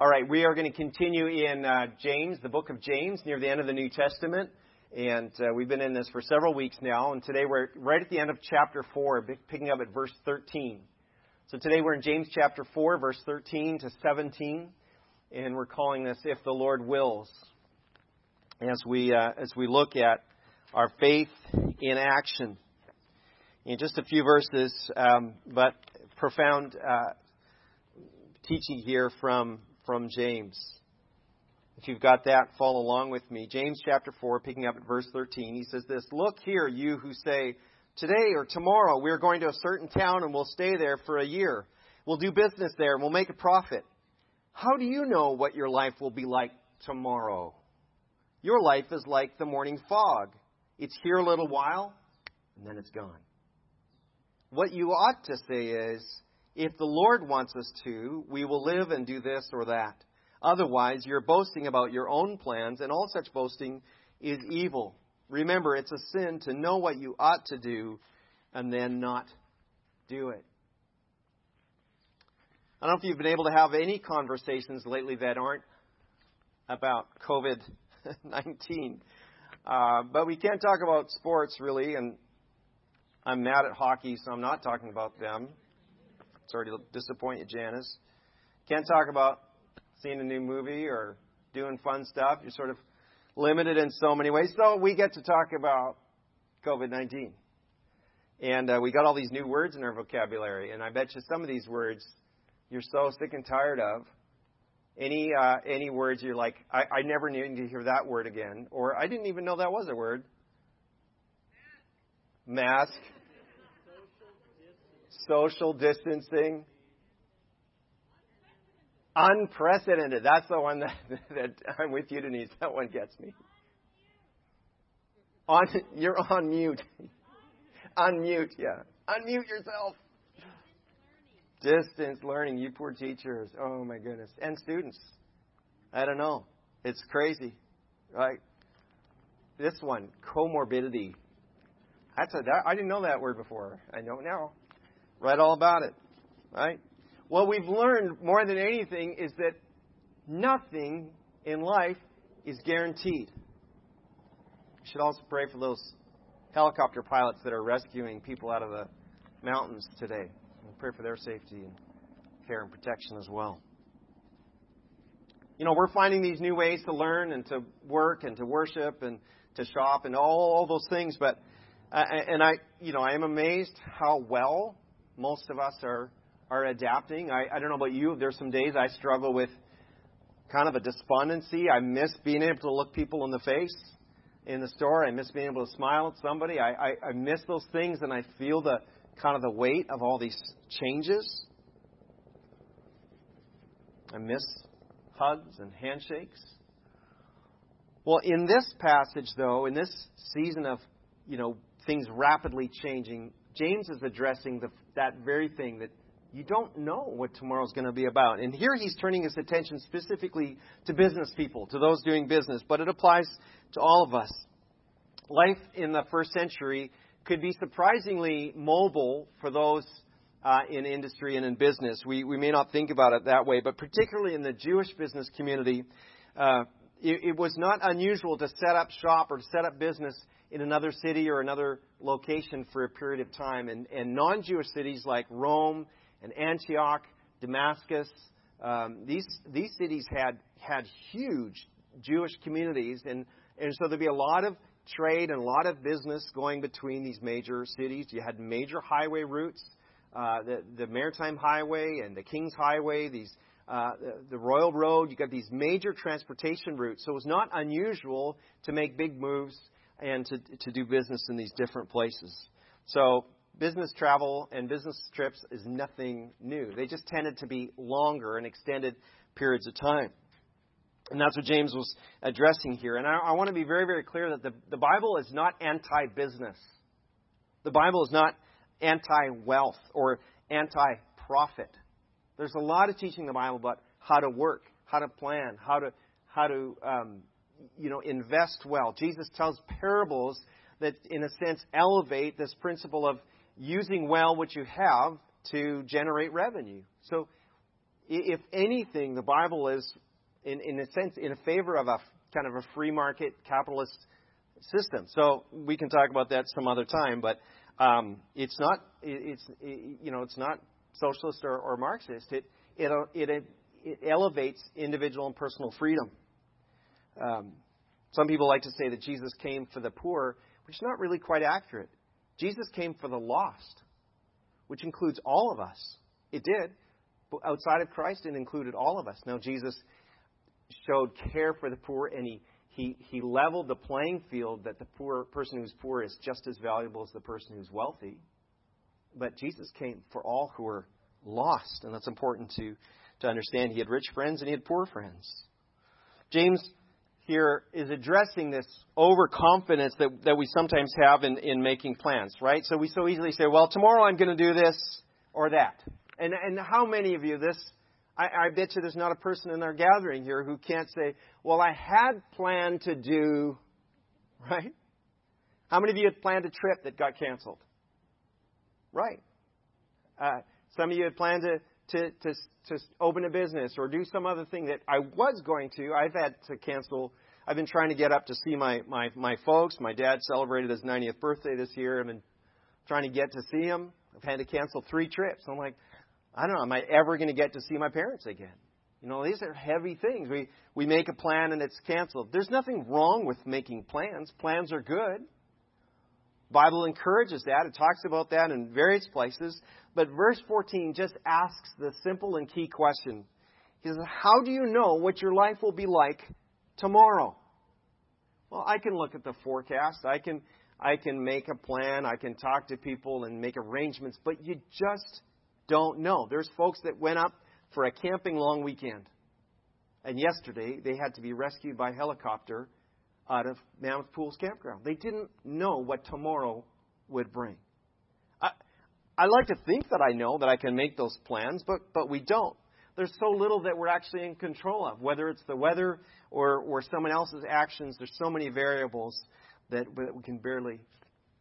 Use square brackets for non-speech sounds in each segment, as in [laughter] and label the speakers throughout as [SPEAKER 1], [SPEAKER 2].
[SPEAKER 1] All right, we are going to continue in uh, James, the book of James, near the end of the New Testament. And uh, we've been in this for several weeks now. And today we're right at the end of chapter 4, picking up at verse 13. So today we're in James chapter 4, verse 13 to 17. And we're calling this If the Lord Wills. As we, uh, as we look at our faith in action. In just a few verses, um, but profound uh, teaching here from from James. If you've got that, follow along with me. James chapter 4, picking up at verse 13, he says this Look here, you who say, Today or tomorrow we are going to a certain town and we'll stay there for a year. We'll do business there and we'll make a profit. How do you know what your life will be like tomorrow? Your life is like the morning fog. It's here a little while and then it's gone. What you ought to say is, if the Lord wants us to, we will live and do this or that. Otherwise, you're boasting about your own plans, and all such boasting is evil. Remember, it's a sin to know what you ought to do and then not do it. I don't know if you've been able to have any conversations lately that aren't about COVID 19. Uh, but we can't talk about sports really, and I'm mad at hockey, so I'm not talking about them. Disappoint you, Janice. Can't talk about seeing a new movie or doing fun stuff. You're sort of limited in so many ways. So we get to talk about COVID 19. And uh, we got all these new words in our vocabulary. And I bet you some of these words you're so sick and tired of. Any uh, any words you're like, I, I never need to hear that word again, or I didn't even know that was a word. Mask social distancing. Unprecedented. That's the one that, [laughs] that I'm with you, Denise. That one gets me. On, you're on mute. Unmute, yeah. Unmute yourself. Distance learning, you poor teachers. Oh my goodness. And students. I don't know. It's crazy. Right? This one, comorbidity. That's a, that, I didn't know that word before. I know now. Read all about it, right? What we've learned more than anything is that nothing in life is guaranteed. We should also pray for those helicopter pilots that are rescuing people out of the mountains today. We'll pray for their safety and care and protection as well. You know, we're finding these new ways to learn and to work and to worship and to shop and all, all those things, but uh, and I, you know, I am amazed how well most of us are are adapting. I, I don't know about you. There's some days I struggle with kind of a despondency. I miss being able to look people in the face in the store. I miss being able to smile at somebody. I, I, I miss those things, and I feel the kind of the weight of all these changes. I miss hugs and handshakes. Well, in this passage, though, in this season of you know things rapidly changing, James is addressing the, that very thing that you don't know what tomorrow's going to be about. And here he's turning his attention specifically to business people, to those doing business, but it applies to all of us. Life in the first century could be surprisingly mobile for those uh, in industry and in business. We, we may not think about it that way, but particularly in the Jewish business community, uh, it, it was not unusual to set up shop or set up business in another city or another location for a period of time. And, and non Jewish cities like Rome and Antioch, Damascus, um, these, these cities had, had huge Jewish communities. And, and so there'd be a lot of trade and a lot of business going between these major cities. You had major highway routes, uh, the, the Maritime Highway and the King's Highway, these. Uh, the, the Royal Road, you got these major transportation routes. So it was not unusual to make big moves and to, to do business in these different places. So business travel and business trips is nothing new. They just tended to be longer and extended periods of time. And that's what James was addressing here. And I, I want to be very, very clear that the, the Bible is not anti business. The Bible is not anti wealth or anti profit. There's a lot of teaching in the Bible about how to work, how to plan, how to, how to um, you know, invest well. Jesus tells parables that, in a sense, elevate this principle of using well what you have to generate revenue. So if anything, the Bible is, in, in a sense, in favor of a kind of a free market capitalist system. So we can talk about that some other time, but um, it's not, it's, you know, it's not socialist or, or Marxist. It, it, it, it elevates individual and personal freedom. Um, some people like to say that Jesus came for the poor, which is not really quite accurate. Jesus came for the lost, which includes all of us. It did. But outside of Christ, it included all of us. Now, Jesus showed care for the poor, and he, he, he leveled the playing field that the poor person who's poor is just as valuable as the person who's wealthy. But Jesus came for all who are lost, and that's important to, to understand. He had rich friends and he had poor friends. James here is addressing this overconfidence that, that we sometimes have in, in making plans, right? So we so easily say, well, tomorrow I'm going to do this or that. And, and how many of you, this, I, I bet you there's not a person in our gathering here who can't say, well, I had planned to do, right? How many of you had planned a trip that got canceled? Right. Uh, some of you had planned to, to, to, to open a business or do some other thing that I was going to. I've had to cancel. I've been trying to get up to see my, my, my folks. My dad celebrated his 90th birthday this year. I've been trying to get to see him. I've had to cancel three trips. I'm like, I don't know, am I ever going to get to see my parents again? You know, these are heavy things. We, we make a plan and it's canceled. There's nothing wrong with making plans. Plans are good. Bible encourages that. It talks about that in various places. But verse 14 just asks the simple and key question. He says, How do you know what your life will be like tomorrow? Well, I can look at the forecast. I can, I can make a plan. I can talk to people and make arrangements. But you just don't know. There's folks that went up for a camping long weekend. And yesterday, they had to be rescued by helicopter out of Mammoth Pools Campground. They didn't know what tomorrow would bring. I, I like to think that I know that I can make those plans, but, but we don't. There's so little that we're actually in control of, whether it's the weather or, or someone else's actions. There's so many variables that, that we can barely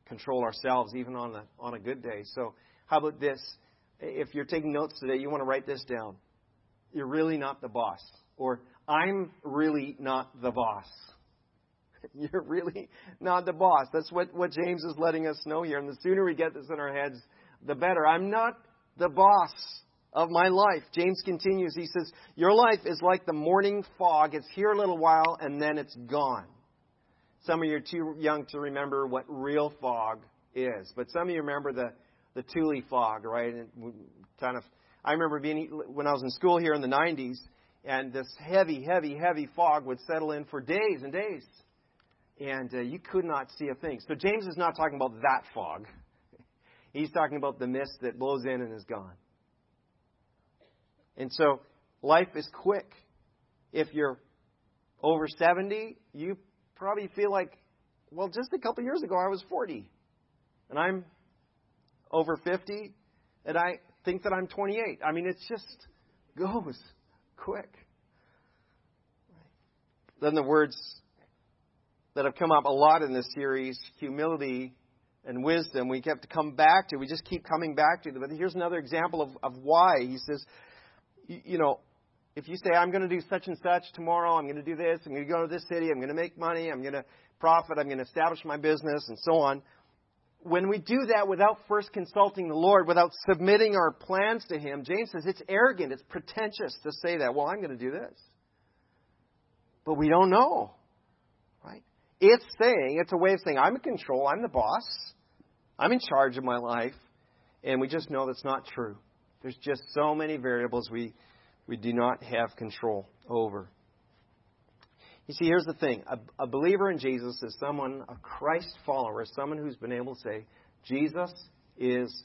[SPEAKER 1] control ourselves, even on a, on a good day. So, how about this? If you're taking notes today, you want to write this down. You're really not the boss. Or, I'm really not the boss. [laughs] You're really not the boss. That's what, what James is letting us know here. And the sooner we get this in our heads, the better. I'm not the boss of my life. James continues. He says, Your life is like the morning fog. It's here a little while and then it's gone. Some of you are too young to remember what real fog is, but some of you remember the, the Tule fog, right? And kind of, I remember being when I was in school here in the 90s, and this heavy, heavy, heavy fog would settle in for days and days and uh, you could not see a thing. So James is not talking about that fog. He's talking about the mist that blows in and is gone. And so life is quick. If you're over 70, you probably feel like, well, just a couple years ago I was 40. And I'm over 50, and I think that I'm 28. I mean, it just goes quick. Then the words that have come up a lot in this series humility and wisdom. We have to come back to. We just keep coming back to. them. But here's another example of, of why. He says, you know, if you say, I'm going to do such and such tomorrow, I'm going to do this, I'm going to go to this city, I'm going to make money, I'm going to profit, I'm going to establish my business, and so on. When we do that without first consulting the Lord, without submitting our plans to Him, James says it's arrogant, it's pretentious to say that, well, I'm going to do this. But we don't know. It's saying, it's a way of saying, I'm in control, I'm the boss, I'm in charge of my life, and we just know that's not true. There's just so many variables we, we do not have control over. You see, here's the thing a, a believer in Jesus is someone, a Christ follower, someone who's been able to say, Jesus is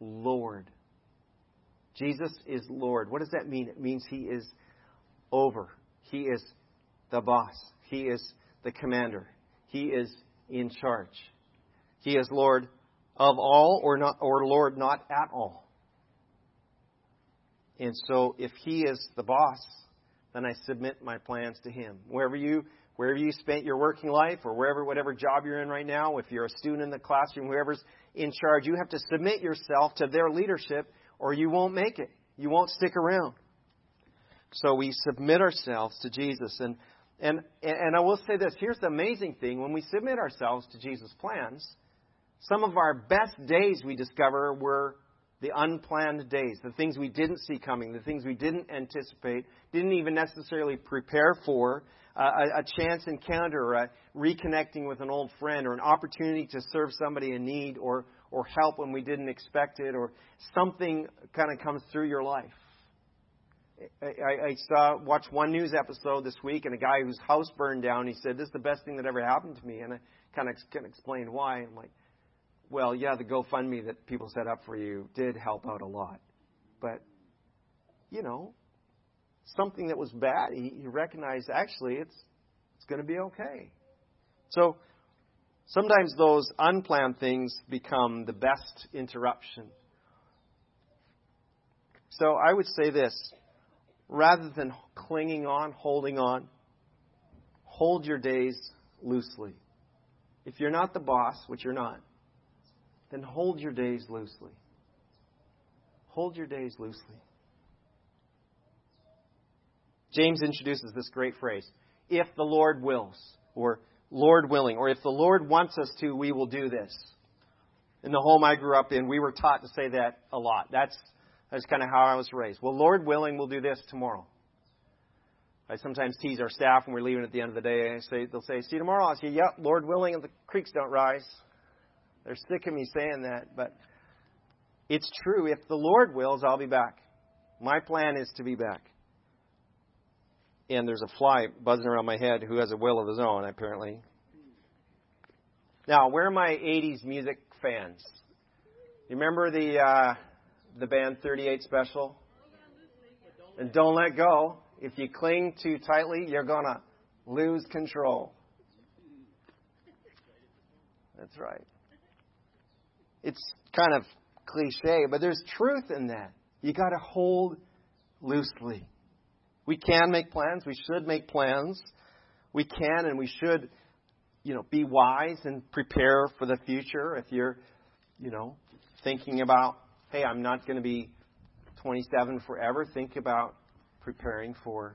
[SPEAKER 1] Lord. Jesus is Lord. What does that mean? It means He is over. He is the boss. He is the commander. He is in charge. He is Lord of all or not or Lord not at all. And so if he is the boss, then I submit my plans to him. Wherever you wherever you spent your working life or wherever whatever job you're in right now, if you're a student in the classroom, whoever's in charge, you have to submit yourself to their leadership or you won't make it. You won't stick around. So we submit ourselves to Jesus. And, and, and I will say this here's the amazing thing when we submit ourselves to Jesus' plans, some of our best days we discover were the unplanned days, the things we didn't see coming, the things we didn't anticipate, didn't even necessarily prepare for, uh, a, a chance encounter, or a reconnecting with an old friend, or an opportunity to serve somebody in need, or, or help when we didn't expect it, or something kind of comes through your life. I, I saw watched one news episode this week, and a guy whose house burned down. He said, "This is the best thing that ever happened to me," and I kind of can explain why. I'm like, "Well, yeah, the GoFundMe that people set up for you did help out a lot, but you know, something that was bad, he, he recognized actually it's it's going to be okay." So sometimes those unplanned things become the best interruption. So I would say this rather than clinging on, holding on, hold your days loosely. If you're not the boss, which you're not, then hold your days loosely. Hold your days loosely. James introduces this great phrase if the Lord wills, or Lord willing, or if the Lord wants us to, we will do this. In the home I grew up in, we were taught to say that a lot. That's that's kind of how I was raised. Well, Lord willing, we'll do this tomorrow. I sometimes tease our staff when we're leaving at the end of the day. I say, they'll say, see you tomorrow. I'll say, yep, Lord willing, if the creeks don't rise. They're sick of me saying that, but it's true. If the Lord wills, I'll be back. My plan is to be back. And there's a fly buzzing around my head who has a will of his own, apparently. Now, where are my 80s music fans? You remember the uh, the band 38 Special? And don't let go. If you cling too tightly, you're going to lose control. That's right. It's kind of cliche, but there's truth in that. You got to hold loosely. We can make plans. We should make plans. We can and we should, you know, be wise and prepare for the future. If you're, you know, thinking about hey, I'm not going to be 27 forever. Think about preparing for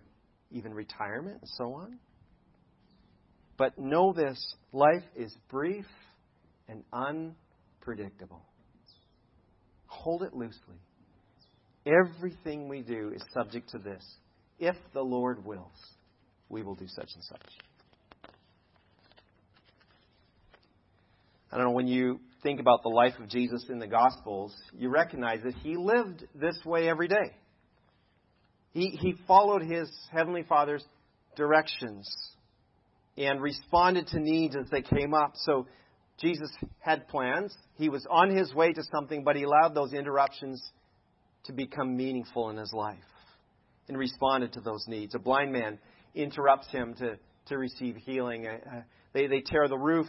[SPEAKER 1] even retirement and so on. But know this life is brief and unpredictable. Hold it loosely. Everything we do is subject to this. If the Lord wills, we will do such and such. I don't know when you think about the life of Jesus in the Gospels, you recognize that he lived this way every day. He, he followed his Heavenly Father's directions and responded to needs as they came up. So Jesus had plans. He was on his way to something, but he allowed those interruptions to become meaningful in his life and responded to those needs. A blind man interrupts him to, to receive healing. Uh, they, they tear the roof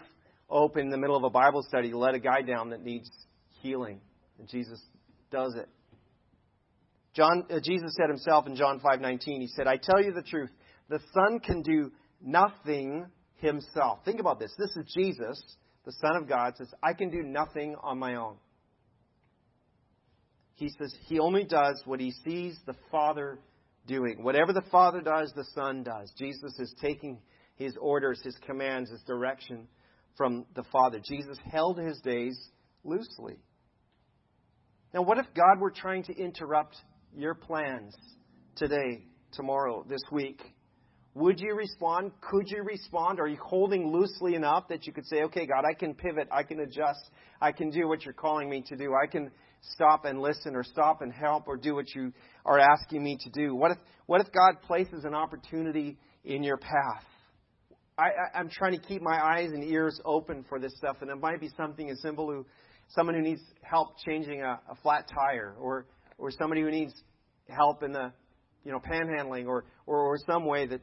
[SPEAKER 1] open in the middle of a Bible study let a guy down that needs healing. And Jesus does it. John, uh, Jesus said himself in John 5:19, he said, "I tell you the truth, the Son can do nothing himself." Think about this. This is Jesus, the Son of God, says, "I can do nothing on my own." He says he only does what he sees the Father doing. Whatever the Father does, the Son does. Jesus is taking his orders, his commands, his direction from the Father. Jesus held his days loosely. Now, what if God were trying to interrupt your plans today, tomorrow, this week? Would you respond? Could you respond? Are you holding loosely enough that you could say, okay, God, I can pivot, I can adjust, I can do what you're calling me to do, I can stop and listen or stop and help or do what you are asking me to do? What if, what if God places an opportunity in your path? I, I'm trying to keep my eyes and ears open for this stuff, and it might be something as simple as someone who needs help changing a, a flat tire, or or somebody who needs help in the you know panhandling, or, or or some way that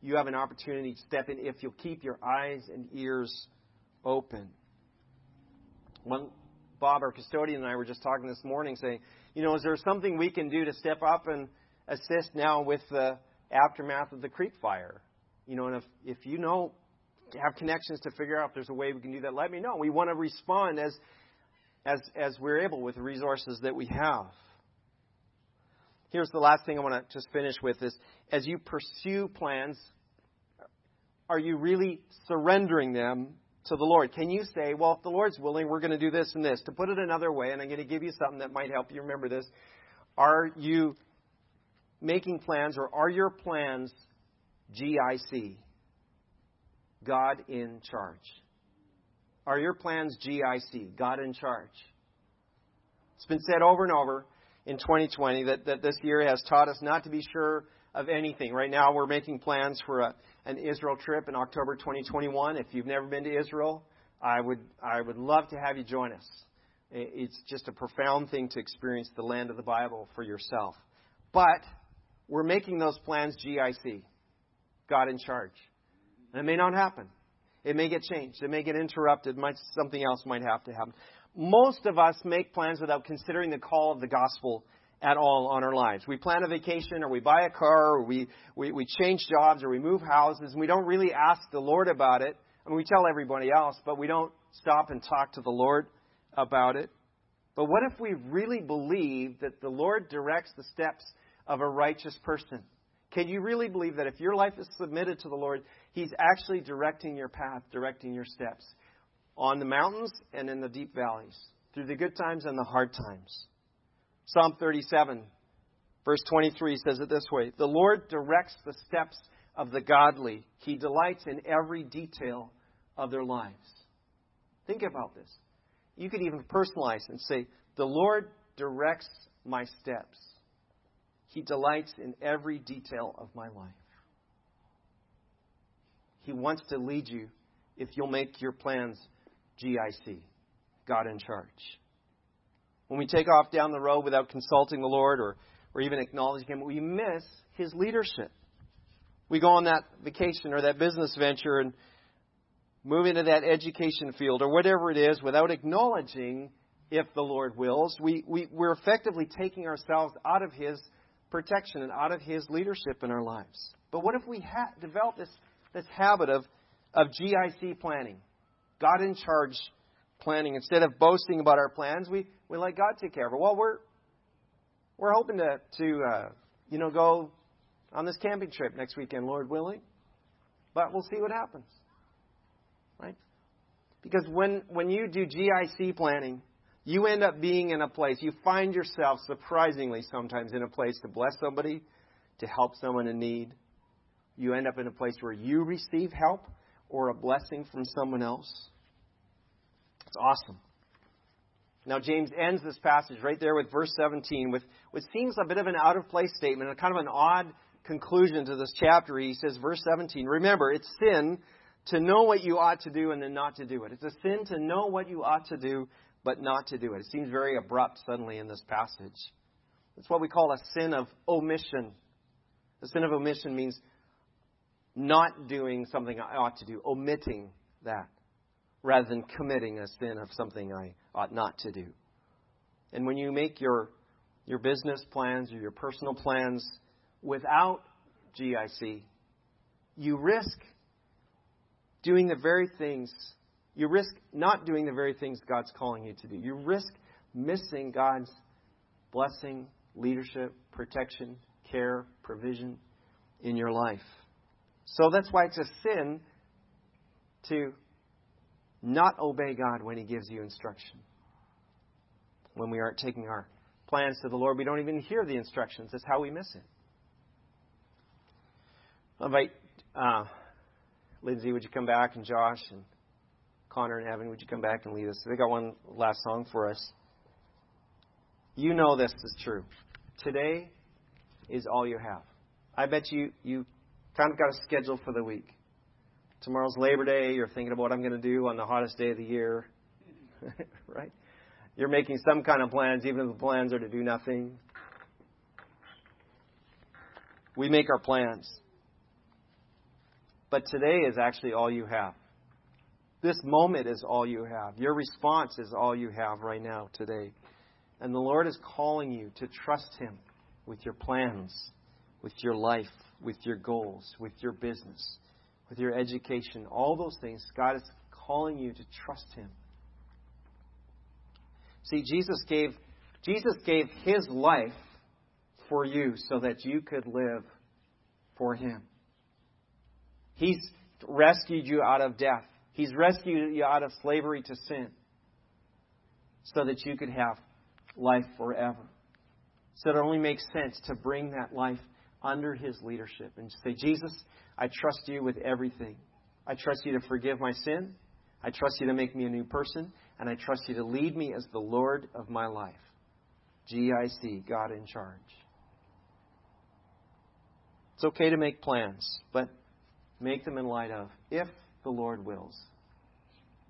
[SPEAKER 1] you have an opportunity to step in if you'll keep your eyes and ears open. One Bob, our custodian, and I were just talking this morning, saying, you know, is there something we can do to step up and assist now with the aftermath of the creek fire? You know, and if, if you know, have connections to figure out if there's a way we can do that, let me know. We want to respond as, as, as we're able with the resources that we have. here's the last thing I want to just finish with is as you pursue plans, are you really surrendering them to the Lord? Can you say, well, if the Lord's willing, we're going to do this and this? To put it another way, and I'm going to give you something that might help you remember this. Are you making plans or are your plans GIC? God in charge. Are your plans GIC? God in charge. It's been said over and over in 2020 that, that this year has taught us not to be sure of anything. Right now, we're making plans for a, an Israel trip in October 2021. If you've never been to Israel, I would, I would love to have you join us. It's just a profound thing to experience the land of the Bible for yourself. But we're making those plans GIC, God in charge. And it may not happen. It may get changed. It may get interrupted. Might, something else might have to happen. Most of us make plans without considering the call of the gospel at all on our lives. We plan a vacation or we buy a car or we, we, we change jobs or we move houses and we don't really ask the Lord about it. I mean, we tell everybody else, but we don't stop and talk to the Lord about it. But what if we really believe that the Lord directs the steps of a righteous person? Can you really believe that if your life is submitted to the Lord, He's actually directing your path, directing your steps on the mountains and in the deep valleys, through the good times and the hard times? Psalm 37, verse 23 says it this way The Lord directs the steps of the godly, He delights in every detail of their lives. Think about this. You could even personalize and say, The Lord directs my steps. He delights in every detail of my life. He wants to lead you if you'll make your plans GIC, God in charge. When we take off down the road without consulting the Lord or, or even acknowledging Him, we miss His leadership. We go on that vacation or that business venture and move into that education field or whatever it is without acknowledging if the Lord wills. We, we, we're effectively taking ourselves out of His protection and out of His leadership in our lives. But what if we ha- develop this, this habit of, of GIC planning? God in charge planning. Instead of boasting about our plans, we, we let God take care of it. Well, we're, we're hoping to, to uh, you know, go on this camping trip next weekend, Lord willing. But we'll see what happens. Right? Because when, when you do GIC planning, you end up being in a place, you find yourself surprisingly sometimes in a place to bless somebody, to help someone in need. You end up in a place where you receive help or a blessing from someone else. It's awesome. Now, James ends this passage right there with verse 17 with what seems a bit of an out of place statement, a kind of an odd conclusion to this chapter. He says, verse 17, remember, it's sin to know what you ought to do and then not to do it. It's a sin to know what you ought to do but not to do it. It seems very abrupt suddenly in this passage. It's what we call a sin of omission. The sin of omission means not doing something I ought to do, omitting that rather than committing a sin of something I ought not to do. And when you make your, your business plans or your personal plans without GIC, you risk doing the very things, you risk not doing the very things God's calling you to do. You risk missing God's blessing, leadership, protection, care, provision in your life. So that's why it's a sin to not obey God when He gives you instruction. When we aren't taking our plans to the Lord, we don't even hear the instructions. That's how we miss it. I'll invite uh, Lindsay, would you come back, and Josh, and Connor, and Evan, would you come back and lead us? They got one last song for us. You know this is true. Today is all you have. I bet you you kind of got a schedule for the week. Tomorrow's Labor Day. You're thinking about what I'm going to do on the hottest day of the year. [laughs] right? You're making some kind of plans, even if the plans are to do nothing. We make our plans. But today is actually all you have. This moment is all you have. Your response is all you have right now, today. And the Lord is calling you to trust Him with your plans, with your life, with your goals, with your business with your education, all those things, God is calling you to trust Him. See, Jesus gave, Jesus gave His life for you so that you could live for Him. He's rescued you out of death. He's rescued you out of slavery to sin so that you could have life forever. So it only makes sense to bring that life under His leadership and say, Jesus, I trust you with everything. I trust you to forgive my sin. I trust you to make me a new person. And I trust you to lead me as the Lord of my life. GIC, God in charge. It's okay to make plans, but make them in light of if the Lord wills,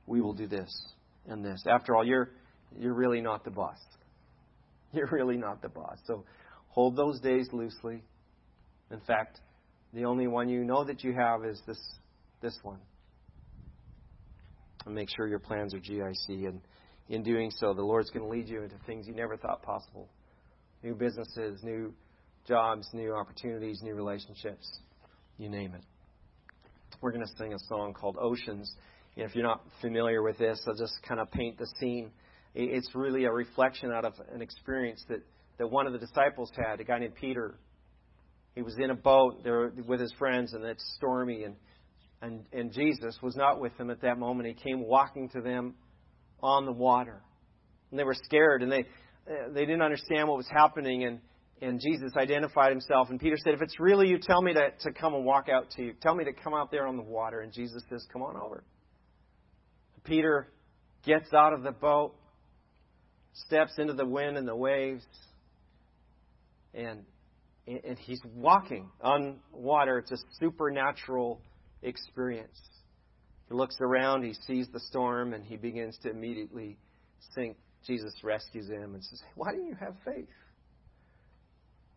[SPEAKER 1] we will do this and this. After all, you're you're really not the boss. [laughs] You're really not the boss. So hold those days loosely. In fact, the only one you know that you have is this this one. And make sure your plans are GIC and in doing so the Lord's going to lead you into things you never thought possible. New businesses, new jobs, new opportunities, new relationships. You name it. We're going to sing a song called Oceans. If you're not familiar with this, I'll just kind of paint the scene. It's really a reflection out of an experience that, that one of the disciples had, a guy named Peter. He was in a boat there with his friends, and it's stormy, and, and, and Jesus was not with them at that moment. He came walking to them on the water. And they were scared, and they, uh, they didn't understand what was happening, and, and Jesus identified himself. And Peter said, If it's really you, tell me to, to come and walk out to you. Tell me to come out there on the water. And Jesus says, Come on over. Peter gets out of the boat, steps into the wind and the waves, and, and he's walking on water. It's a supernatural experience. He looks around, he sees the storm, and he begins to immediately sink. Jesus rescues him and says, Why didn't you have faith?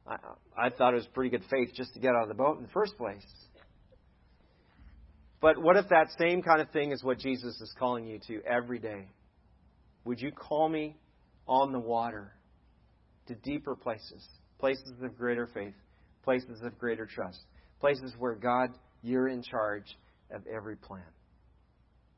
[SPEAKER 1] I, I thought it was pretty good faith just to get out of the boat in the first place. But what if that same kind of thing is what Jesus is calling you to every day? Would you call me on the water to deeper places, places of greater faith, places of greater trust, places where God, you're in charge of every plan?